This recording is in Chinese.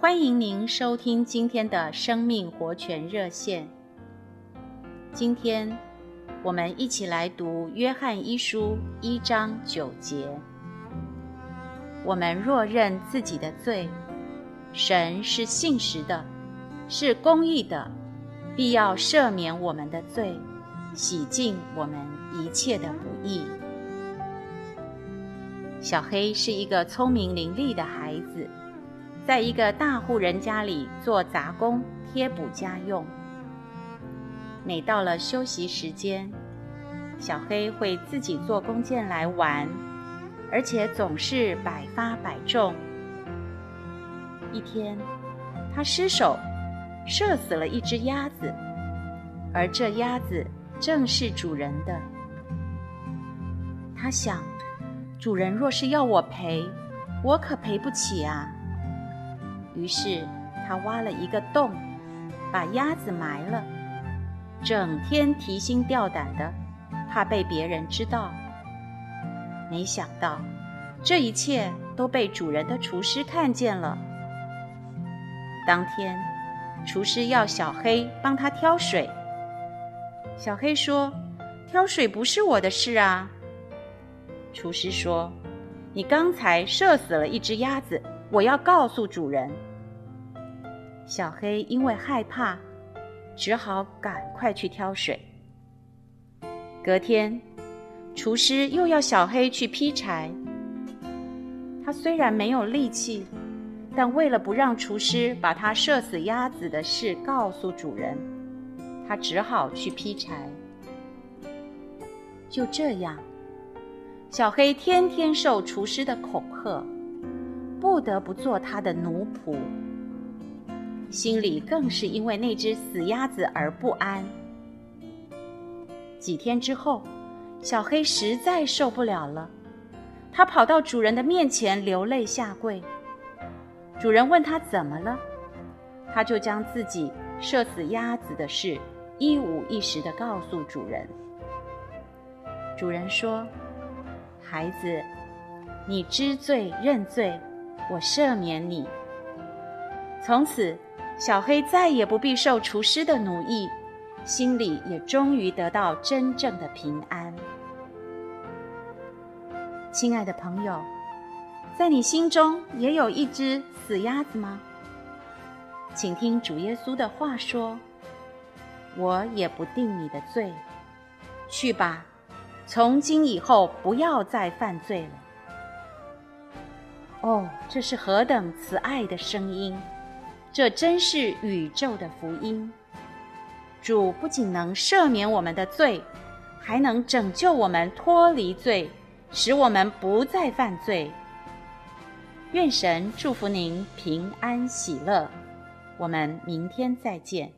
欢迎您收听今天的生命活泉热线。今天我们一起来读《约翰一书》一章九节。我们若认自己的罪，神是信实的，是公义的，必要赦免我们的罪，洗净我们一切的不义。小黑是一个聪明伶俐的孩子，在一个大户人家里做杂工，贴补家用。每到了休息时间，小黑会自己做弓箭来玩，而且总是百发百中。一天，他失手射死了一只鸭子，而这鸭子正是主人的。他想。主人若是要我赔，我可赔不起啊。于是他挖了一个洞，把鸭子埋了，整天提心吊胆的，怕被别人知道。没想到这一切都被主人的厨师看见了。当天，厨师要小黑帮他挑水。小黑说：“挑水不是我的事啊。”厨师说：“你刚才射死了一只鸭子，我要告诉主人。”小黑因为害怕，只好赶快去挑水。隔天，厨师又要小黑去劈柴。他虽然没有力气，但为了不让厨师把他射死鸭子的事告诉主人，他只好去劈柴。就这样。小黑天天受厨师的恐吓，不得不做他的奴仆，心里更是因为那只死鸭子而不安。几天之后，小黑实在受不了了，他跑到主人的面前流泪下跪。主人问他怎么了，他就将自己射死鸭子的事一五一十地告诉主人。主人说。孩子，你知罪认罪，我赦免你。从此，小黑再也不必受厨师的奴役，心里也终于得到真正的平安。亲爱的朋友，在你心中也有一只死鸭子吗？请听主耶稣的话说：“我也不定你的罪，去吧。”从今以后，不要再犯罪了。哦，这是何等慈爱的声音！这真是宇宙的福音。主不仅能赦免我们的罪，还能拯救我们脱离罪，使我们不再犯罪。愿神祝福您平安喜乐。我们明天再见。